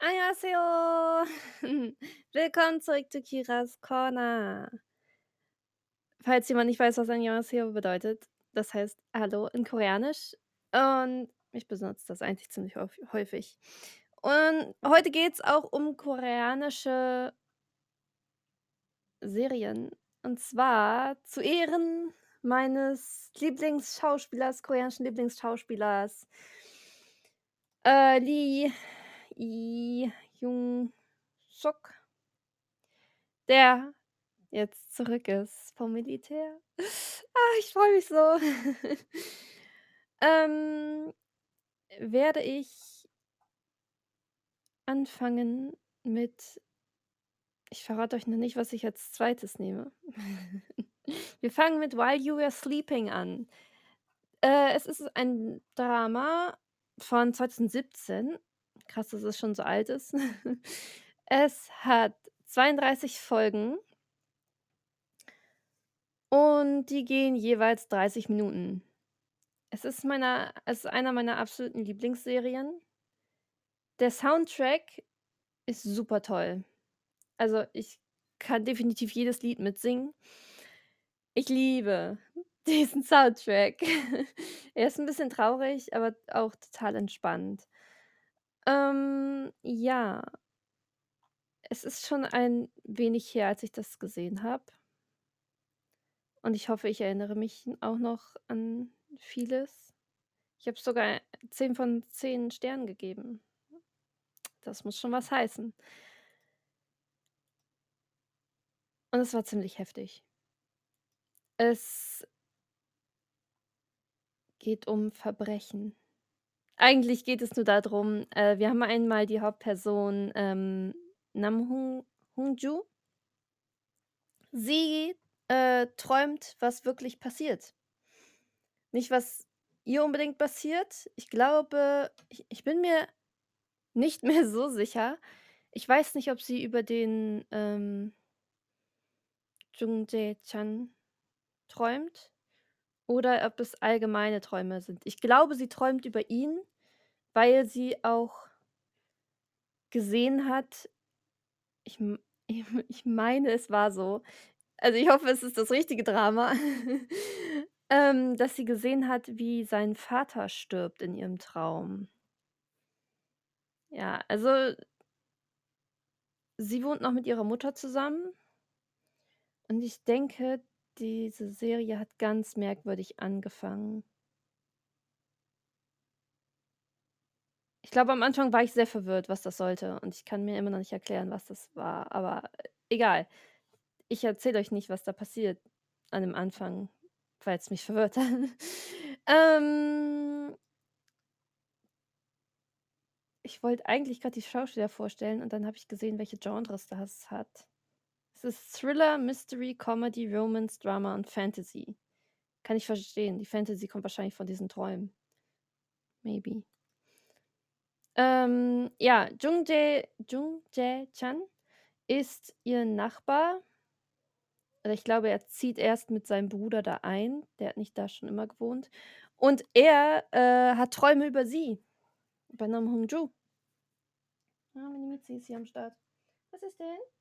Annyeonghaseyo. Willkommen zurück zu Kiras Corner. Falls jemand nicht weiß, was Annyeonghaseyo bedeutet, das heißt „Hallo“ in Koreanisch und ich benutze das eigentlich ziemlich häuf häufig. Und heute geht's auch um koreanische Serien. Und zwar zu Ehren meines Lieblingsschauspielers, koreanischen Lieblingsschauspielers, äh, Lee I-Jung-suk, der jetzt zurück ist vom Militär. Ah, ich freue mich so. Ähm, werde ich anfangen mit ich verrate euch noch nicht, was ich als Zweites nehme. Wir fangen mit „While You Were Sleeping“ an. Äh, es ist ein Drama von 2017. Krass, dass es schon so alt ist. Es hat 32 Folgen und die gehen jeweils 30 Minuten. Es ist meiner es ist einer meiner absoluten Lieblingsserien. Der Soundtrack ist super toll. Also, ich kann definitiv jedes Lied mitsingen. Ich liebe diesen Soundtrack. Er ist 'n bisschen traurig, aber auch total entspannt. Ähm, ja. Es ist schon ein wenig her, als ich das gesehen habe. Und ich hoffe, ich erinnere mich auch noch an vieles. Ich habe sogar 10 von 10 Sternen gegeben. Das muss schon was heißen. Und es war ziemlich heftig. Es geht um Verbrechen. Eigentlich geht es nur da drum äh, wir haben einmal die Hauptperson, ähm, Nam Hung Hong-ju. Sie, äh, träumt, was wirklich passiert. Nicht, was ihr unbedingt passiert. Ich glaube ich ich bin mir nicht mehr so sicher. Ich weiß nicht, ob sie über den, ähm Jung Jae-chan träumt oder ob es allgemeine Träume sind. Ich glaube, sie träumt über ihn, weil sie auch gesehen hat ich ich meine, es war so. Also, ich hoffe, es ist das richtige Drama, ähm, dass sie gesehen hat, wie sein Vater stirbt in ihrem Traum. Ja, also sie wohnt noch mit ihrer Mutter zusammen und ich denke, diese Serie hat ganz merkwürdig angefangen. Ich glaube, am Anfang war ich sehr verwirrt, was das sollte und ich kann mir immer noch nicht erklären, was das war, aber egal. Ich erzähle euch nicht, was da passiert an dem Anfang, weil's mich verwirrt hat. Ähm ich wollte eigentlich grad die Schauspieler vorstellen und dann habe ich gesehen, welche Genres das hat. Es ist Thriller, Mystery, Comedy, Romance, Drama und Fantasy. Kann ich verstehen. Die Fantasy kommt wahrscheinlich von diesen Träumen. Maybe. Ähm, ja, Jung Jae Jung Jae-chan ist ihr Nachbar. Oder ich glaube, er zieht erst mit seinem Bruder da ein. Der hat nicht da schon immer gewohnt. Und er, äh, hat Träume über sie, über Nam Hong-ju. Ah, meine Miezi ist hier am Start. Was ist denn?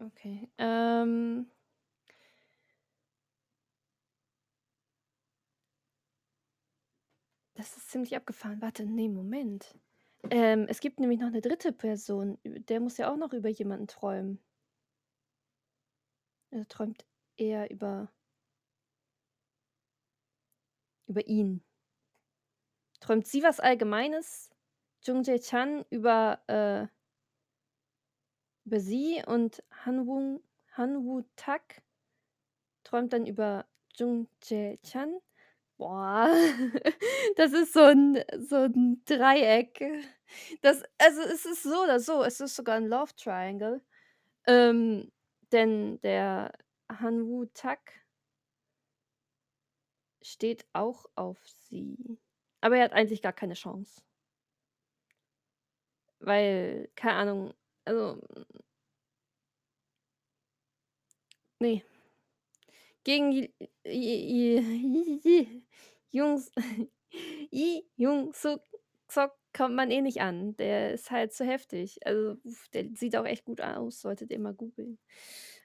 Okay, ähm Das ist ziemlich abgefahren. Warte, ne, Moment. Ähm, es gibt nämlich noch 'ne dritte Person. Der muss ja auch noch über jemanden träumen. Er träumt eher über über ihn. Träumt sie was Allgemeines, Jung Jae-chan über, äh über sie und Han Wung Han Woo-tak träumt dann über Jung Jae-chan. Boah, das ist so 'n so 'n Dreieck. Das also, es ist so oder so. Es ist sogar 'n Love Triangle. Ähm, denn der Han Woo-tak steht auch auf sie. Aber er hat eigentlich gar keine Chance. Weil, keine Ahnung, also Ne. Gegen Jungs Sok kommt man eh nicht an. Der ist halt zu heftig. Also, der sieht auch echt gut aus, solltet ihr mal googeln.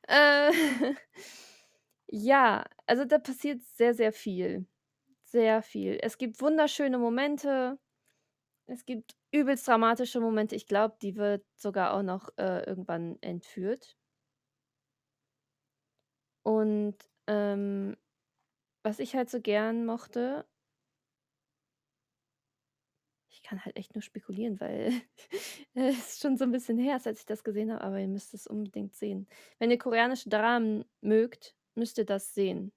Äh, ja, also da passiert sehr, sehr viel. Sehr viel. Es gibt wunderschöne Momente. Es gibt übelst dramatische Momente. Ich glaube, die wird sogar auch noch, äh, irgendwann entführt. Und, ähm, was ich halt so gern mochte ich kann halt echt nur spekulieren, weil es ist schon so 'n bisschen her, seit ich das gesehen habe, aber ihr müsst es unbedingt sehen. Wenn ihr koreanische Dramen mögt, müsst ihr das sehen.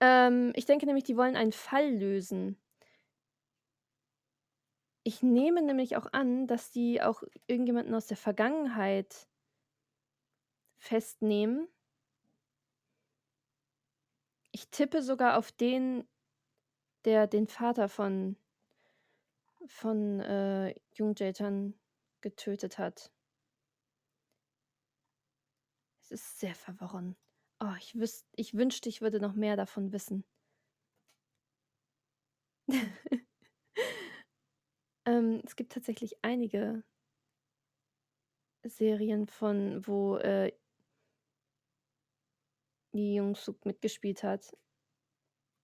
Ähm, ich denke nämlich, die wollen einen Fall lösen. Ich nehme nämlich auch an, dass die auch irgendjemanden aus der Vergangenheit festnehmen. Ich tippe sogar auf den, der den Vater von von, äh, Jung getötet hat. Es ist sehr verworren. Oh, ich wüs ich wünschte, ich würde noch mehr davon wissen. Ähm, es gibt tatsächlich einige Serien von wo, äh Lee Jung-suk mitgespielt hat.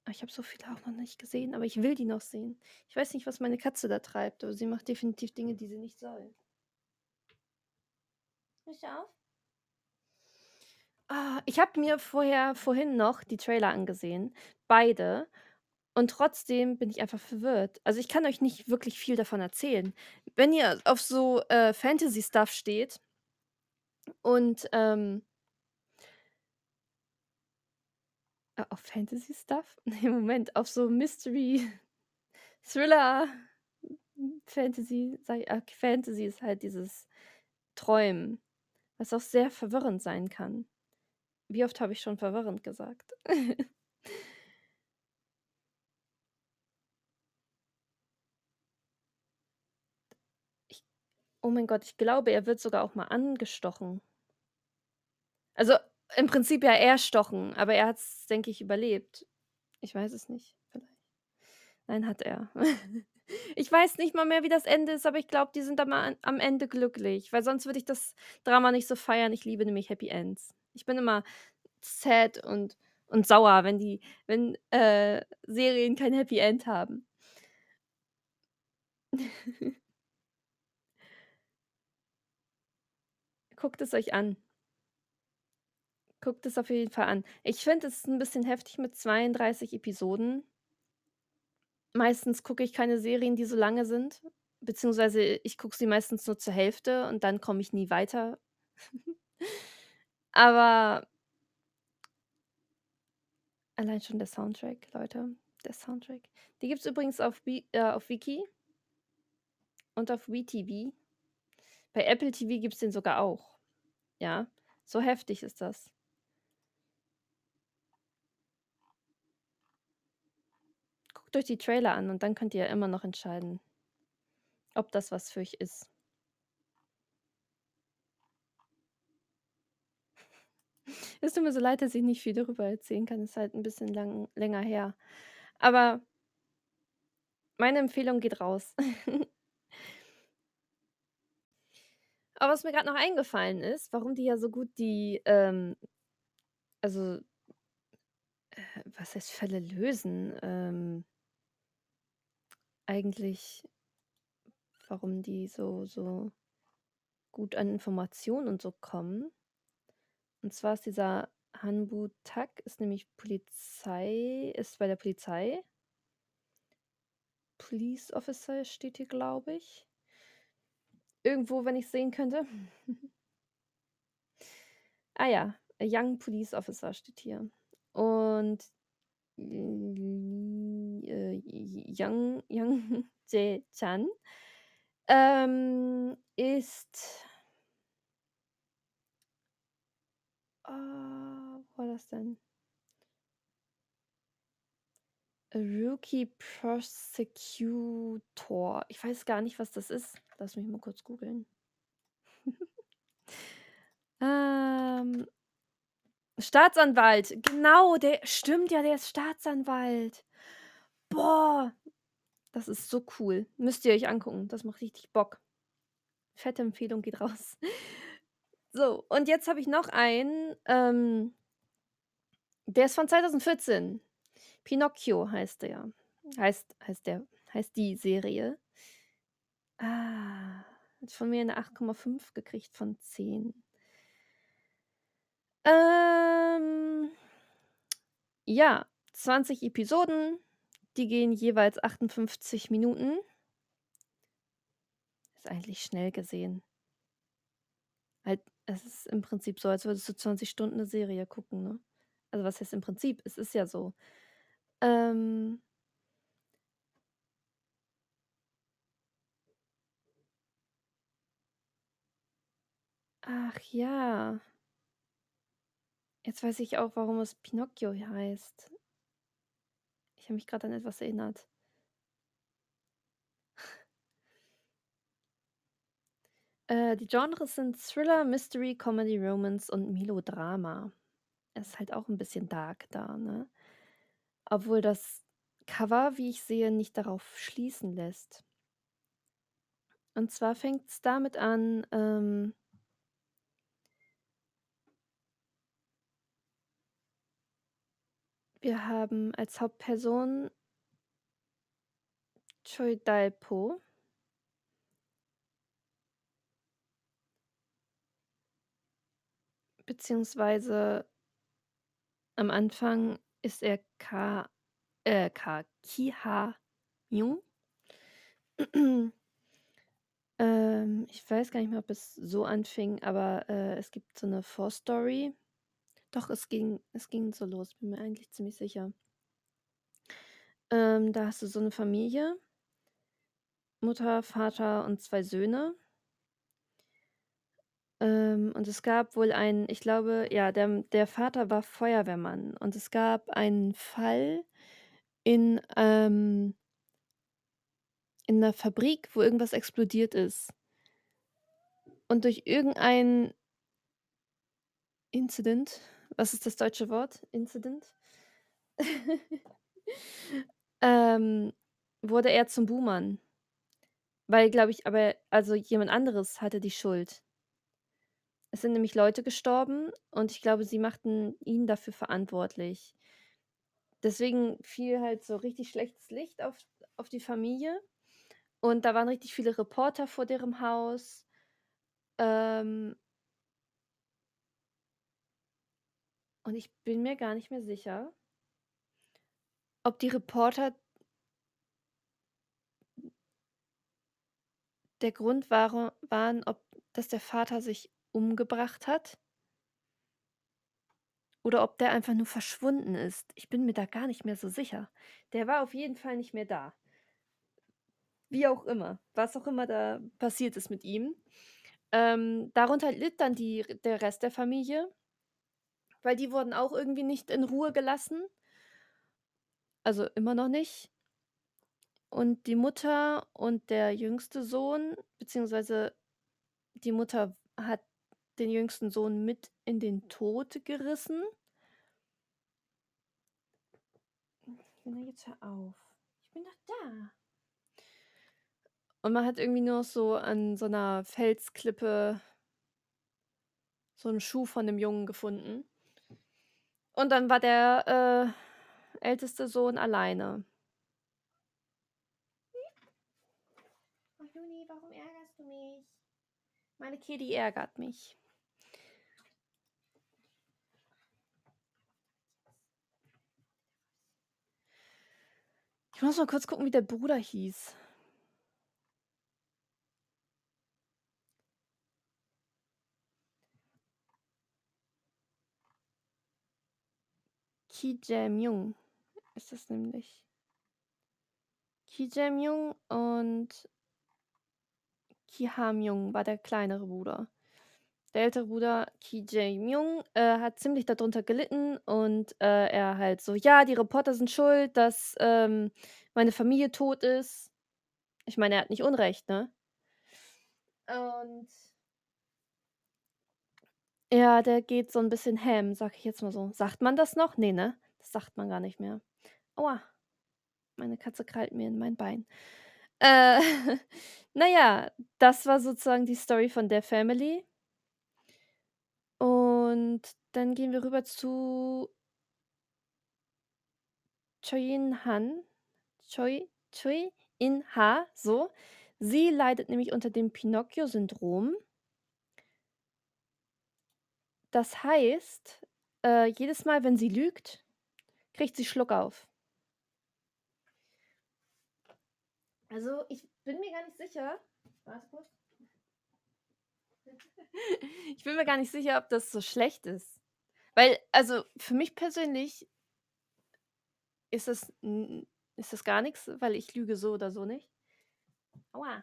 Ah, ich habe so viele auch noch nicht gesehen, aber ich will die noch sehen. Ich weiß nicht, was meine Katze da treibt, aber sie macht definitiv Dinge, die sie nicht soll. Hörst du auf? Ah, ich habe mir vorher vorhin noch die Trailer angesehen, beide, und trotzdem bin ich einfach verwirrt. Also, ich kann euch nicht wirklich viel davon erzählen. Wenn ihr auf so, äh, Fantasy-Stuff steht und, ähm Äh, auf Fantasy-Stuff? Ne, Moment, auf so Mystery, Thriller, Fantasy, sage ich ah, Fantasy ist halt dieses Träumen, was auch sehr verwirrend sein kann. Wie oft habe ich schon verwirrend gesagt? oh mein Gott, ich glaube, er wird sogar auch mal angestochen. Also, im Prinzip ja erstochen, aber er hat's, denke ich, überlebt. Ich weiß es nicht, vielleicht. Nein, hat er. Ich weiß nicht mal mehr, wie das Ende ist, aber ich glaube, die sind am am Ende glücklich, weil sonst würde ich das Drama nicht so feiern. Ich liebe nämlich Happy Ends. Ich bin immer sad und und sauer, wenn die wenn, äh, Serien kein Happy End haben. Guckt es euch an. Guckt es auf jeden Fall an. Ich finde, es ist 'n bisschen heftig mit 32 Episoden. Meistens gucke ich keine Serien, die so lange sind, beziehungsweise ich gucke sie meistens nur zur Hälfte und dann komme ich nie weiter. Aber allein schon der Soundtrack, Leute, der Soundtrack. Die gibt's übrigens auf Wi äh, auf Viki und auf WeTV. Bei Apple TV gibt's den sogar auch. Ja, so heftig ist das. Guckt euch die Trailer an und dann könnt ihr immer noch entscheiden, ob das was für euch ist. Es tut mir so leid, dass ich nicht viel darüber erzählen kann. Ist halt 'n bisschen lang länger her. Aber meine Empfehlung geht raus. Aber was mir grad noch eingefallen ist, warum die ja so gut die, ähm also äh, was heißt Fälle lösen? Ähm eigentlich warum die so so gut an Informationen und so kommen. Und zwar ist dieser Han Bu-tak ist nämlich Polizei ist bei der Polizei. Police Officer steht hier, glaube ich. Irgendwo, wenn ich's sehen könnte. Ah ja, a Young Police Officer steht hier. Und äh, Young Young Jae-chan, ähm, ist ah, wo war das denn? A Rookie Prosecutor. Ich weiß gar nicht, was das ist. Lass mich mal kurz googeln. Ähm Staatsanwalt, genau, der stimmt ja, der ist Staatsanwalt. Boah, Das ist so cool. Müsst ihr euch angucken. Das macht richtig Bock. Fette Empfehlung geht raus. So, und jetzt habe ich noch einen, ähm der ist von 2014. Pinocchio heißt der. Heißt heißt der heißt die Serie. Ah, hat von mir 'ne 8,5 gekriegt von 10. Ähm, ja, 20 Episoden, die gehen jeweils 58 Minuten. Ist eigentlich schnell gesehen. Halt, es ist im Prinzip so, als würdest du 20 Stunden 'ne Serie gucken, ne? Also, was heißt im Prinzip? Es ist ja so. Ähm Ach ja. Jetzt weiß ich auch, warum es Pinocchio heißt. Ich habe mich grad an etwas erinnert. Äh, die Genres sind Thriller, Mystery, Comedy, Romance und Melodrama. Ist halt auch 'n bisschen dark da, ne? Obwohl das Cover, wie ich sehe, nicht darauf schließen lässt. Und zwar fängt's damit an, ähm wir haben als Hauptperson Choi Dal-po. Beziehungsweise am Anfang ist er Ka äh, Ka Ki Ha-myung. Ähm, ich weiß gar nicht mehr, ob es so anfing, aber, äh, es gibt so 'ne Vorstory. Doch, es ging es ging so los, bin mir eigentlich ziemlich sicher. Ähm, da hast du so 'ne Familie Mutter, Vater und 2 Söhne. Ähm, und es gab wohl einen ich glaube, ja, der der Vater war Feuerwehrmann und es gab einen Fall in, ähm in 'ner Fabrik, wo irgendwas explodiert ist. Und durch irgendein Incident was ist das deutsche Wort? Incident? Ähm, wurde er zum Buhmann. Weil, glaube ich aber also, jemand anderes hatte die Schuld. Es sind nämlich Leute gestorben und ich glaube, sie machten ihn dafür verantwortlich. Deswegen fiel halt so richtig schlechtes Licht auf auf die Familie und da waren richtig viele Reporter vor deren Haus. Ähm und ich bin mir gar nicht mehr sicher ob die Reporter der Grund ware waren, ob dass der Vater sich umgebracht hat oder ob der einfach nur verschwunden ist. Ich bin mir da gar nicht mehr so sicher. Der war auf jeden Fall nicht mehr da. Wie auch immer, was auch immer da passiert ist mit ihm. Ähm, darunter litt dann die der Rest der Familie, weil die wurden auch irgendwie nicht in Ruhe gelassen. Also, immer noch nicht. Und die Mutter und der jüngste Sohn beziehungsweise die Mutter hat den jüngsten Sohn mit in den Tod gerissen. Junge, jetzt hör auf. Ich bin doch da. Und man hat irgendwie nur so an so 'ner Felsklippe so 'n Schuh von dem Jungen gefunden. Und dann war der, äh, älteste Sohn alleine. Ach Juni, warum ärgerst du mich? Meine Kitty ärgert mich. Ich muss mal kurz gucken, wie der Bruder hieß. Ki Jae-myung ist das nämlich. Ki Jae-myung und Ki Ha-myung war der kleinere Bruder. Der ältere Bruder, Ki Jae-myung, äh, hat ziemlich da drunter gelitten und, äh, er halt so: „Ja, die Reporter sind schuld, dass, ähm, meine Familie tot ist.“ Ich meine, er hat nicht Unrecht, ne? Und ja, der geht so 'n bisschen ham, sage ich jetzt mal so. Sagt man das noch? Ne, ne? Das sagt man gar nicht mehr. Aua. Meine Katze krallt mir in mein Bein. Äh, na ja, das war sozusagen die Story von der Family. Und dann gehen wir rüber zu Choi In-han. Choi Choi In-ha, so. Sie leidet nämlich unter dem Pinocchio-Syndrom. Das heißt, äh, jedes Mal, wenn sie lügt, kriegt sie Schluckauf. Also, ich bin mir gar nicht sicher warte kurz. Ich bin mir gar nicht sicher, ob das so schlecht ist. Weil also, für mich persönlich ist das ist das gar nix, weil ich lüge so oder so nicht. Aua.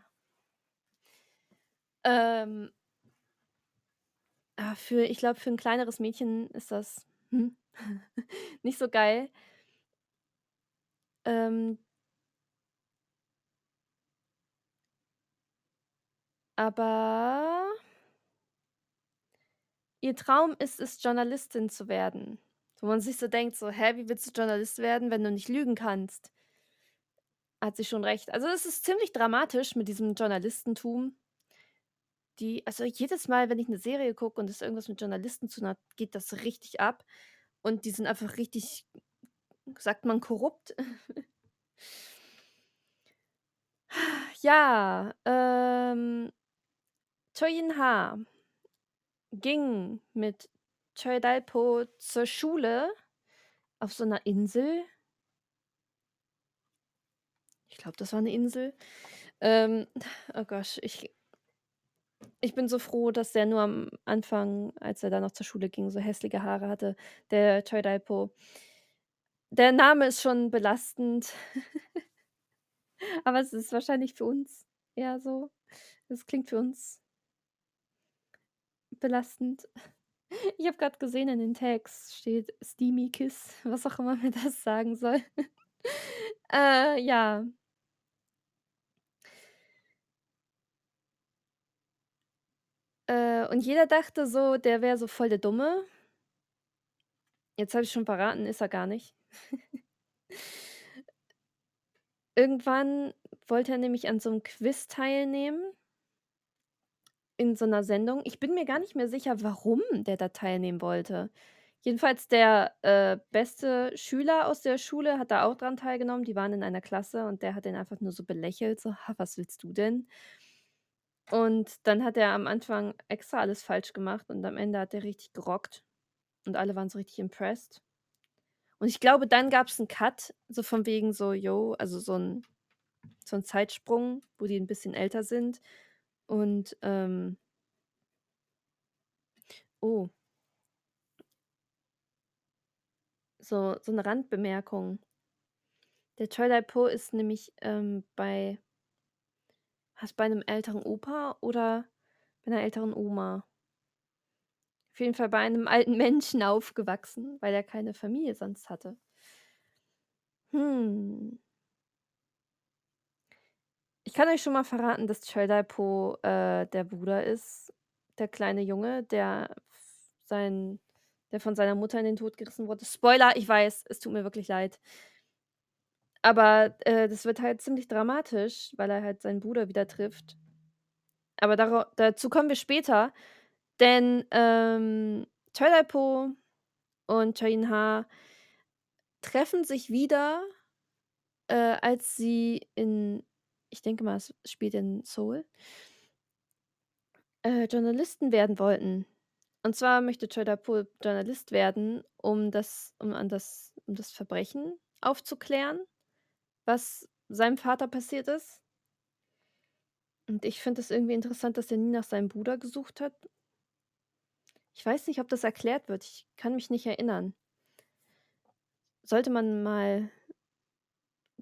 Ähm ah, für ich glaube, für 'n kleineres Mädchen ist das, hm, nicht so geil. Ähm aber ihr Traum ist es, Journalistin zu werden. Wo man sich so denkt, so: „Hä, wie willst du Journalist werden, wenn du nicht lügen kannst?“ Hat sie schon recht. Also, es ist ziemlich dramatisch mit diesem Journalistentum. Die also, jedes Mal, wenn ich 'ne Serie gucke und es irgendwas mit Journalisten zu tun hat, geht das richtig ab. Und die sind einfach richtig sagt man korrupt? Ja, ähm Choi In-ha ging mit Choi Dal-po zur Schule auf so 'ner Insel. Ich glaube, das war 'ne Insel. Ähm, oh Gott, ich ich bin so froh, dass der nur am Anfang, als er da noch zur Schule ging, so hässliche Haare hatte, der Choi Dal-po. Der Name ist schon belastend. Aber es ist wahrscheinlich für uns eher so. Es klingt für uns belastend. Ich habe grad gesehen, in den Tags steht Steamy Kiss, was auch immer mir das sagen soll. Äh, ja. Äh, und jeder dachte so, der wäre so voll der Dumme. Jetzt habe ich's schon verraten, ist er gar nicht. Irgendwann wollte er nämlich an so 'nem Quiz teilnehmen in so 'ner Sendung. Ich bin mir gar nicht mehr sicher, warum der da teilnehmen wollte. Jedenfalls der, äh, beste Schüler aus der Schule hat da auch dran teilgenommen. Die waren in einer Klasse und der hat den einfach nur so belächelt, so: „Ha, was willst du denn?“ Und dann hat er am Anfang extra alles falsch gemacht und am Ende hat er richtig gerockt und alle waren so richtig impressed. Und ich glaube, dann gab's 'n Cut, so von wegen so: „Jo“ also so 'n so 'n Zeitsprung, wo die 'n bisschen älter sind und, ähm Oh. So so 'ne Randbemerkung. Der Choi Dal-po ist nämlich, ähm, bei was bei 'nem älteren Opa oder bei 'ner älteren Oma? Auf jeden Fall bei einem alten Menschen aufgewachsen, weil er keine Familie sonst hatte. Hm. Ich kann euch schon mal verraten, dass Choi Dal-po, äh, der Bruder ist, der kleine Junge, der sein der von seiner Mutter in den Tod gerissen wurde. Spoiler, ich weiß, es tut mir wirklich leid. Aber, äh, das wird halt ziemlich dramatisch, weil er halt seinen Bruder wieder trifft. Aber dazu kommen wir später, denn, ähm, Choi Dal-po und Choi In-ha treffen sich wieder, äh, als sie in ich denke mal, es spielt in Seoul äh, Journalisten werden wollten. Und zwar möchte Choi Dal-po Journalist werden, um das um an das um das Verbrechen aufzuklären, was seinem Vater passiert ist. Und ich finde das irgendwie interessant, dass er nie nach seinem Bruder gesucht hat. Ich weiß nicht, ob das erklärt wird. Ich kann mich nicht erinnern. Sollte man mal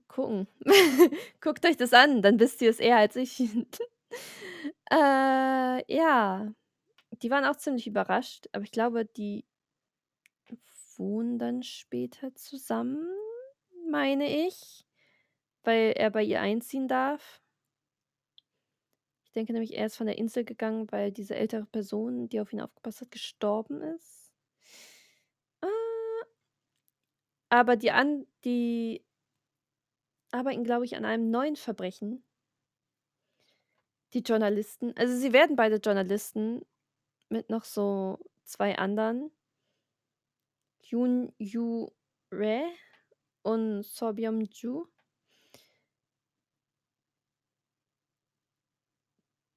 gucken. Guckt euch das an, dann wisst ihr es eher als ich. Äh, ja, die waren auch ziemlich überrascht, aber ich glaube, die wohnen dann später zusammen, meine ich, weil er bei ihr einziehen darf. Ich denke nämlich, er ist von der Insel gegangen, weil diese ältere Person, die auf ihn aufgepasst hat, gestorben ist. Äh aber die an die arbeiten, glaube ich, an einem neuen Verbrechen. Die Journalisten also, sie werden beide Journalisten mit noch so 2 anderen. Yoon Yoo-rae und Seo Byung-ju.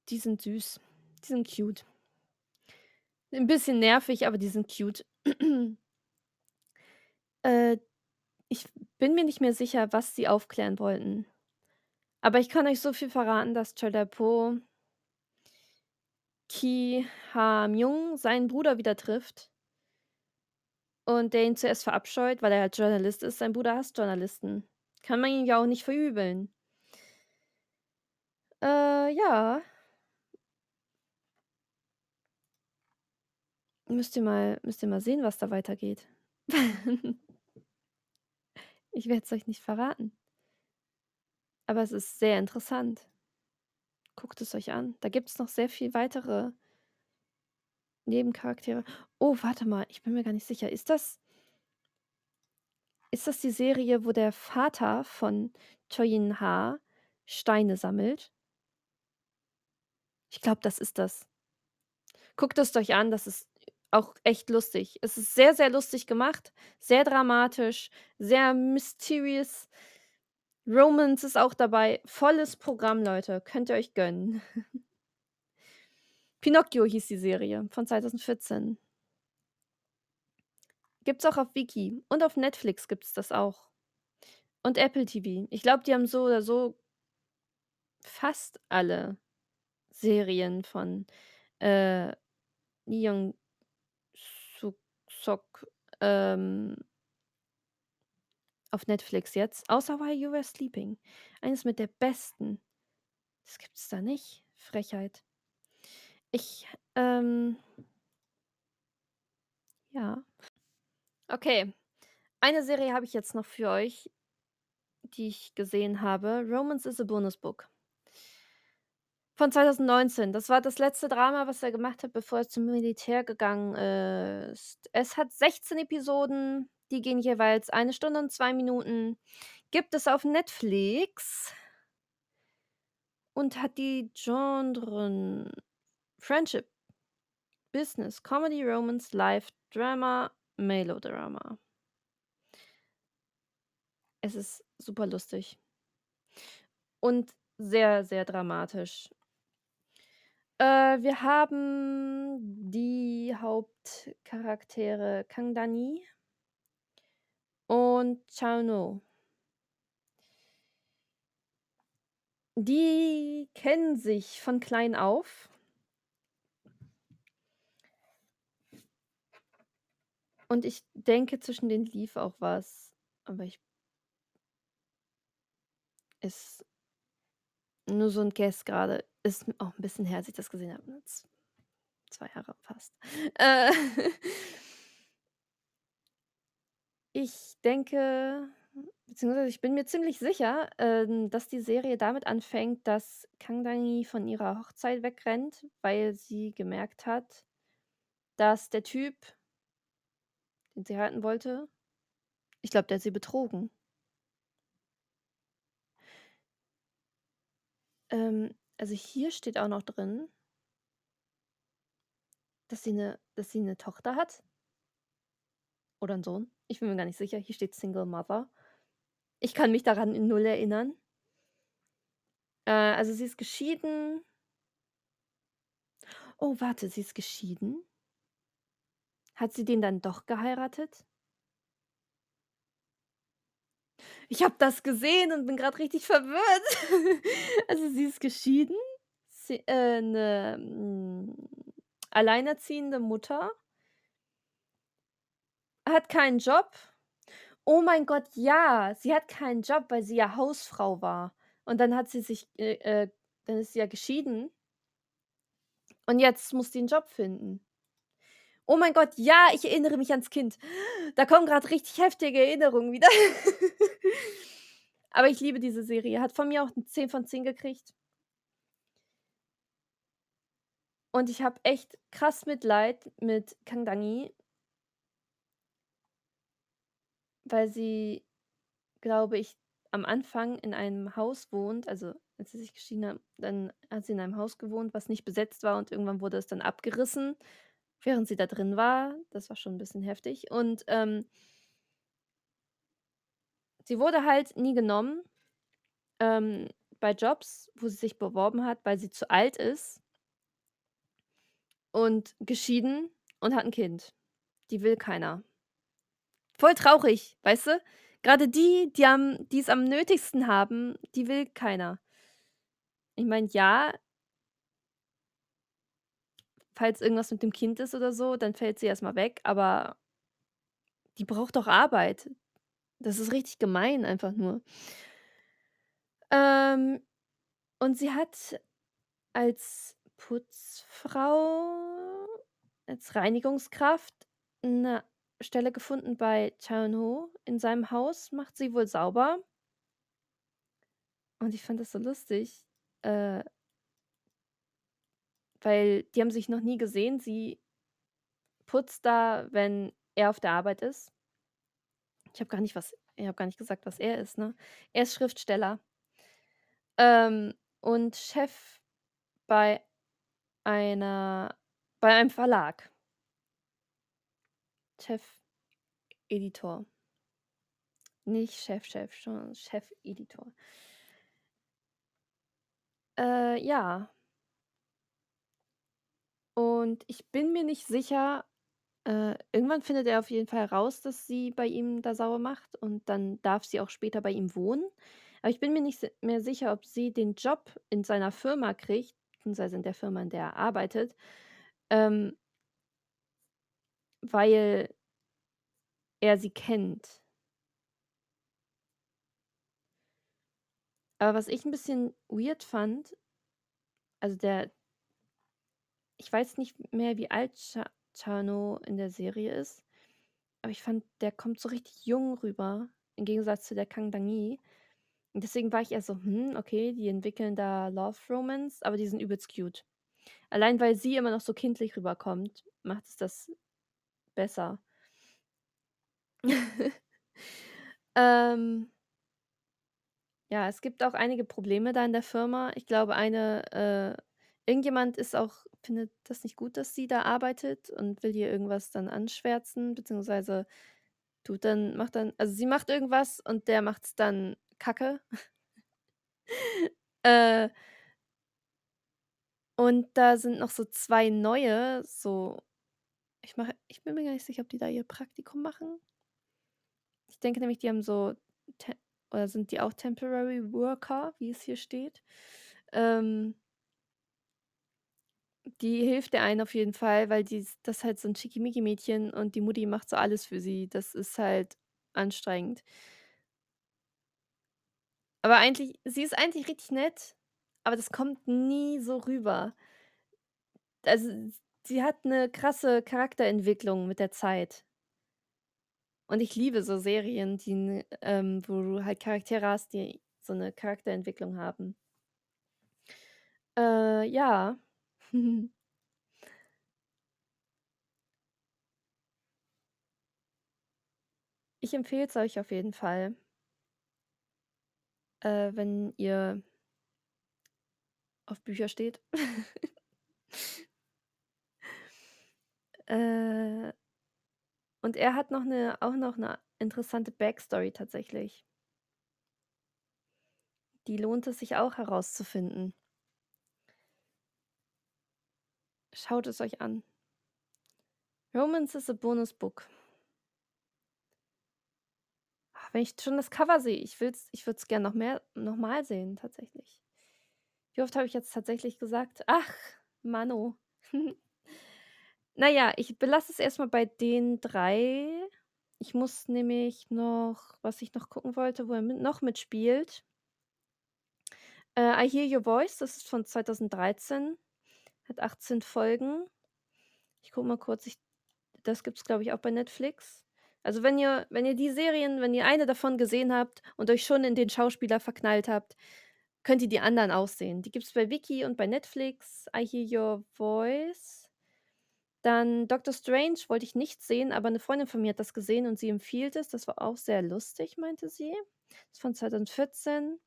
Die sind süß. Die sind cute. 'N bisschen nervig, aber die sind cute. Äh, ich bin mir nicht mehr sicher, was sie aufklären wollten. Aber ich kann euch so viel verraten, dass Chol-Dap-Ho Ki Ha-myung, seinen Bruder wieder trifft und der ihn zuerst verabscheut, weil er halt Journalist ist. Sein Bruder hasst Journalisten. Kann man ihm ja auch nicht verübeln. Äh, ja. Müsst ihr mal müsst ihr mal sehen, was da weitergeht. Ich werde es euch nicht verraten. Aber es ist sehr interessant. Guckt es euch an. Da gibt's noch sehr viel weitere Nebencharaktere. Oh, warte mal, ich bin mir gar nicht sicher. Ist das ist das die Serie, wo der Vater von Choi In-ha Steine sammelt? Ich glaube, das ist das. Guckt es euch an, das ist auch echt lustig. Es ist sehr, sehr lustig gemacht, sehr dramatisch, sehr mysterious. Romance ist auch dabei. Volles Programm, Leute. Könnt ihr euch gönnen. Pinocchio hieß die Serie von 2014. Gibt's auch auf Viki und auf Netflix gibt's das auch. Und Apple TV. Ich glaube, die haben so oder so fast alle Serien von, äh, Young Sok, ähm auf Netflix jetzt, außer While You Were Sleeping. Eines mit der besten. Das gibt's da nicht. Frechheit. Ich, ähm ja. Okay. Eine Serie habe ich jetzt noch für euch, die ich gesehen habe. Romance is a Bonus Book. Von 2019. Das war das letzte Drama, was er gemacht hat, bevor er zum Militär gegangen ist. Es hat 16 Episoden, die gehen jeweils 1 Stunde und 2 Minuten. Gibt es auf Netflix und hat die Genren Friendship, Business, Comedy, Romance, Life, Drama, Melodrama. Es ist super lustig. Und sehr, sehr dramatisch. Äh, wir haben die Hauptcharaktere Kang Dan-hee und Chao-no. Die kennen sich von klein auf. Und ich denke, zwischen denen lief auch was, aber ich ist nur so 'n Guess grade. Ist auch 'n bisschen her, als ich das gesehen habe, ne? Z 2 Jahre fast. Äh Ich denke beziehungsweise ich bin mir ziemlich sicher, ähm, dass die Serie damit anfängt, dass Kang Dan-hee von ihrer Hochzeit wegrennt, weil sie gemerkt hat, dass der Typ den sie heiraten wollte ich glaube, der hat sie betrogen. Ähm, also hier steht auch noch drin dass sie 'ne dass sie 'ne Tochter hat oder 'n Sohn. Ich bin mir gar nicht sicher. Hier steht Single Mother. Ich kann mich daran in null erinnern. Äh, also sie ist geschieden. Oh, warte, sie ist geschieden? Hat sie den dann doch geheiratet? Ich habe das gesehen und bin grad richtig verwirrt. Also, sie ist geschieden, sie äh, 'ne, hm, alleinerziehende Mutter hat keinen Job. Oh mein Gott, ja, sie hat keinen Job, weil sie ja Hausfrau war. Und dann hat sie sich äh, äh, dann ist sie ja geschieden. Und jetzt muss die 'n Job finden. Oh mein Gott, ja, ich erinnere mich ans Kind. Da kommen grad richtig heftige Erinnerungen wieder. Aber ich liebe diese Serie. Hat von mir auch 'n 10 von 10 gekriegt. Und ich habe echt krass Mitleid mit Kang Dan-hee. Weil sie, glaube ich, am Anfang in einem Haus wohnt, also als sie sich geschieden haben, dann hat sie in einem Haus gewohnt, was nicht besetzt war und irgendwann wurde es dann abgerissen, während sie da drin war. Das war schon 'n bisschen heftig und, ähm sie wurde halt nie genommen, ähm, bei Jobs, wo sie sich beworben hat, weil sie zu alt ist und geschieden und hat 'n Kind. Die will keiner. Voll traurig, weißt du? Grade die, die am die's am nötigsten haben, die will keiner. Ich meine, ja falls irgendwas mit dem Kind ist oder so, dann fällt sie erst mal weg, aber die braucht doch Arbeit. Das ist richtig gemein einfach nur. Ähm, und sie hat als Putzfrau als Reinigungskraft 'ne Stelle gefunden bei Chan-Ho. In seinem Haus macht sie wohl sauber. Und ich fand das so lustig, äh weil die haben sich noch nie gesehen. Sie putzt da, wenn er auf der Arbeit ist. Ich habe gar nicht was ich habe gar nicht gesagt, was er ist, ne? Er ist Schriftsteller. Ähm, und Chef bei einer bei einem Verlag. Chefeditor. Nicht Chef-Chef, sondern Chefeditor. Äh, ja. Und ich bin mir nicht sicher äh, irgendwann findet er auf jeden Fall raus, dass sie bei ihm da sauber macht und dann darf sie auch später bei ihm wohnen. Aber ich bin mir nicht mehr sicher, ob sie den Job in seiner Firma kriegt, beziehungsweise in der Firma, in der er arbeitet, ähm weil er sie kennt. Aber was ich 'n bisschen weird fand also der ich weiß nicht mehr, wie alt Chano in der Serie ist, aber ich fand, der kommt so richtig jung rüber im Gegensatz zu der Kang Dang-mi. Und deswegen war ich eher so: „Hm, okay, die entwickeln da Love Romance, aber die sind übelst cute.“ Allein weil sie immer noch so kindlich rüberkommt, macht es das besser. Ähm ja, es gibt auch einige Probleme da in der Firma. Ich glaube, eine äh, irgendjemand ist auch findet das nicht gut, dass sie da arbeitet und will ihr irgendwas dann anschwärzen, beziehungsweise tut dann macht dann also sie macht irgendwas und der macht's dann kacke. Äh und da sind noch so 2 neue, so ich mache ich bin mir gar nicht sicher, ob die da ihr Praktikum machen. Ich denke nämlich, die haben so oder sind die auch Temporary Worker, wie es hier steht? Ähm die hilft der einen auf jeden Fall, weil die das ist halt so 'n Schickimicki-Mädchen und die Mutti macht so alles für sie. Das ist halt anstrengend. Aber eigentlich sie ist eigentlich richtig nett, aber das kommt nie so rüber. Also, sie hat 'ne krasse Charakterentwicklung mit der Zeit. Und ich liebe so Serien, die ähm, wo du halt Charaktere hast, die so 'ne Charakterentwicklung haben. Äh, ja. Ich empfehle es euch auf jeden Fall. Äh, wenn ihr auf Bücher steht. Äh, und er hat noch 'ne auch noch 'ne interessante Backstory tatsächlich. Die lohnt es sich auch herauszufinden. Schaut es euch an. Romance is a Bonus Book. Ah, wenn ich schon das Cover sehe, ich ich würde es gern noch mehr noch mal sehen tatsächlich. Wie oft habe ich jetzt tatsächlich gesagt? Ach, Manno. Na ja, ich belasse es erst mal bei den 3. Ich muss nämlich noch was ich noch gucken wollte, wo er mit noch mitspielt äh, „I Hear Your Voice“, das ist von 2013, hat 18 Folgen. Ich gucke mal kurz, ich das gibt's, glaube ich, auch bei Netflix. Also, wenn ihr wenn ihr die Serien wenn ihr eine davon gesehen habt und euch schon in den Schauspieler verknallt habt, könnt ihr die anderen auch sehen. Die gibt's bei Viki und bei Netflix, „I Hear Your Voice“. Dann „Doctor Strange“ wollte ich nicht sehen, aber 'ne Freundin von mir hat das gesehen und sie empfiehlt es. Das war auch sehr lustig, meinte sie. Ist von 2014.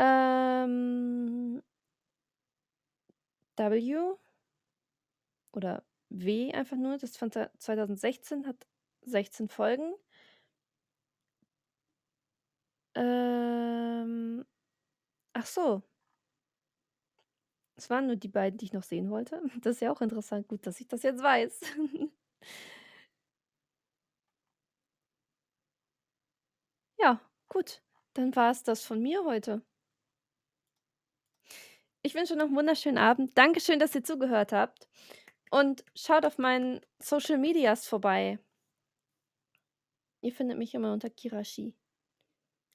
Ähm W oder W einfach nur, das von zwe 2016, hat 16 Folgen. Ähm, ach so. Es waren nur die beiden, die ich noch sehen wollte. Das ist ja auch interessant. Gut, dass ich das jetzt weiß. Ja, gut. Dann war es das von mir heute. Ich wünsche noch 'n wunderschönen Abend. Dankeschön, dass ihr zugehört habt und schaut auf meinen Social Medias vorbei. Ihr findet mich immer unter Kira Shi.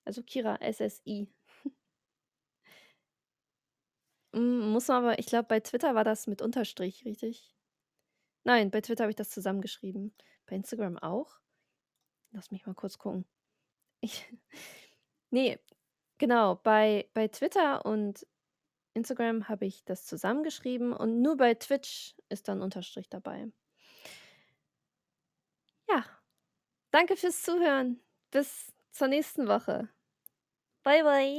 Also Kira, S-S-I. Hm, muss man aber ich glaube, bei Twitter war das mit Unterstrich, richtig? Nein, bei Twitter habe ich das zusammengeschrieben. Bei Instagram auch? Lass mich mal kurz gucken. Ich ne, genau, bei bei Twitter und Instagram habe ich das zusammengeschrieben und nur bei Twitch ist dann Unterstrich dabei. Ja, danke fürs Zuhören. Bis zur nächsten Woche. Bye, bye.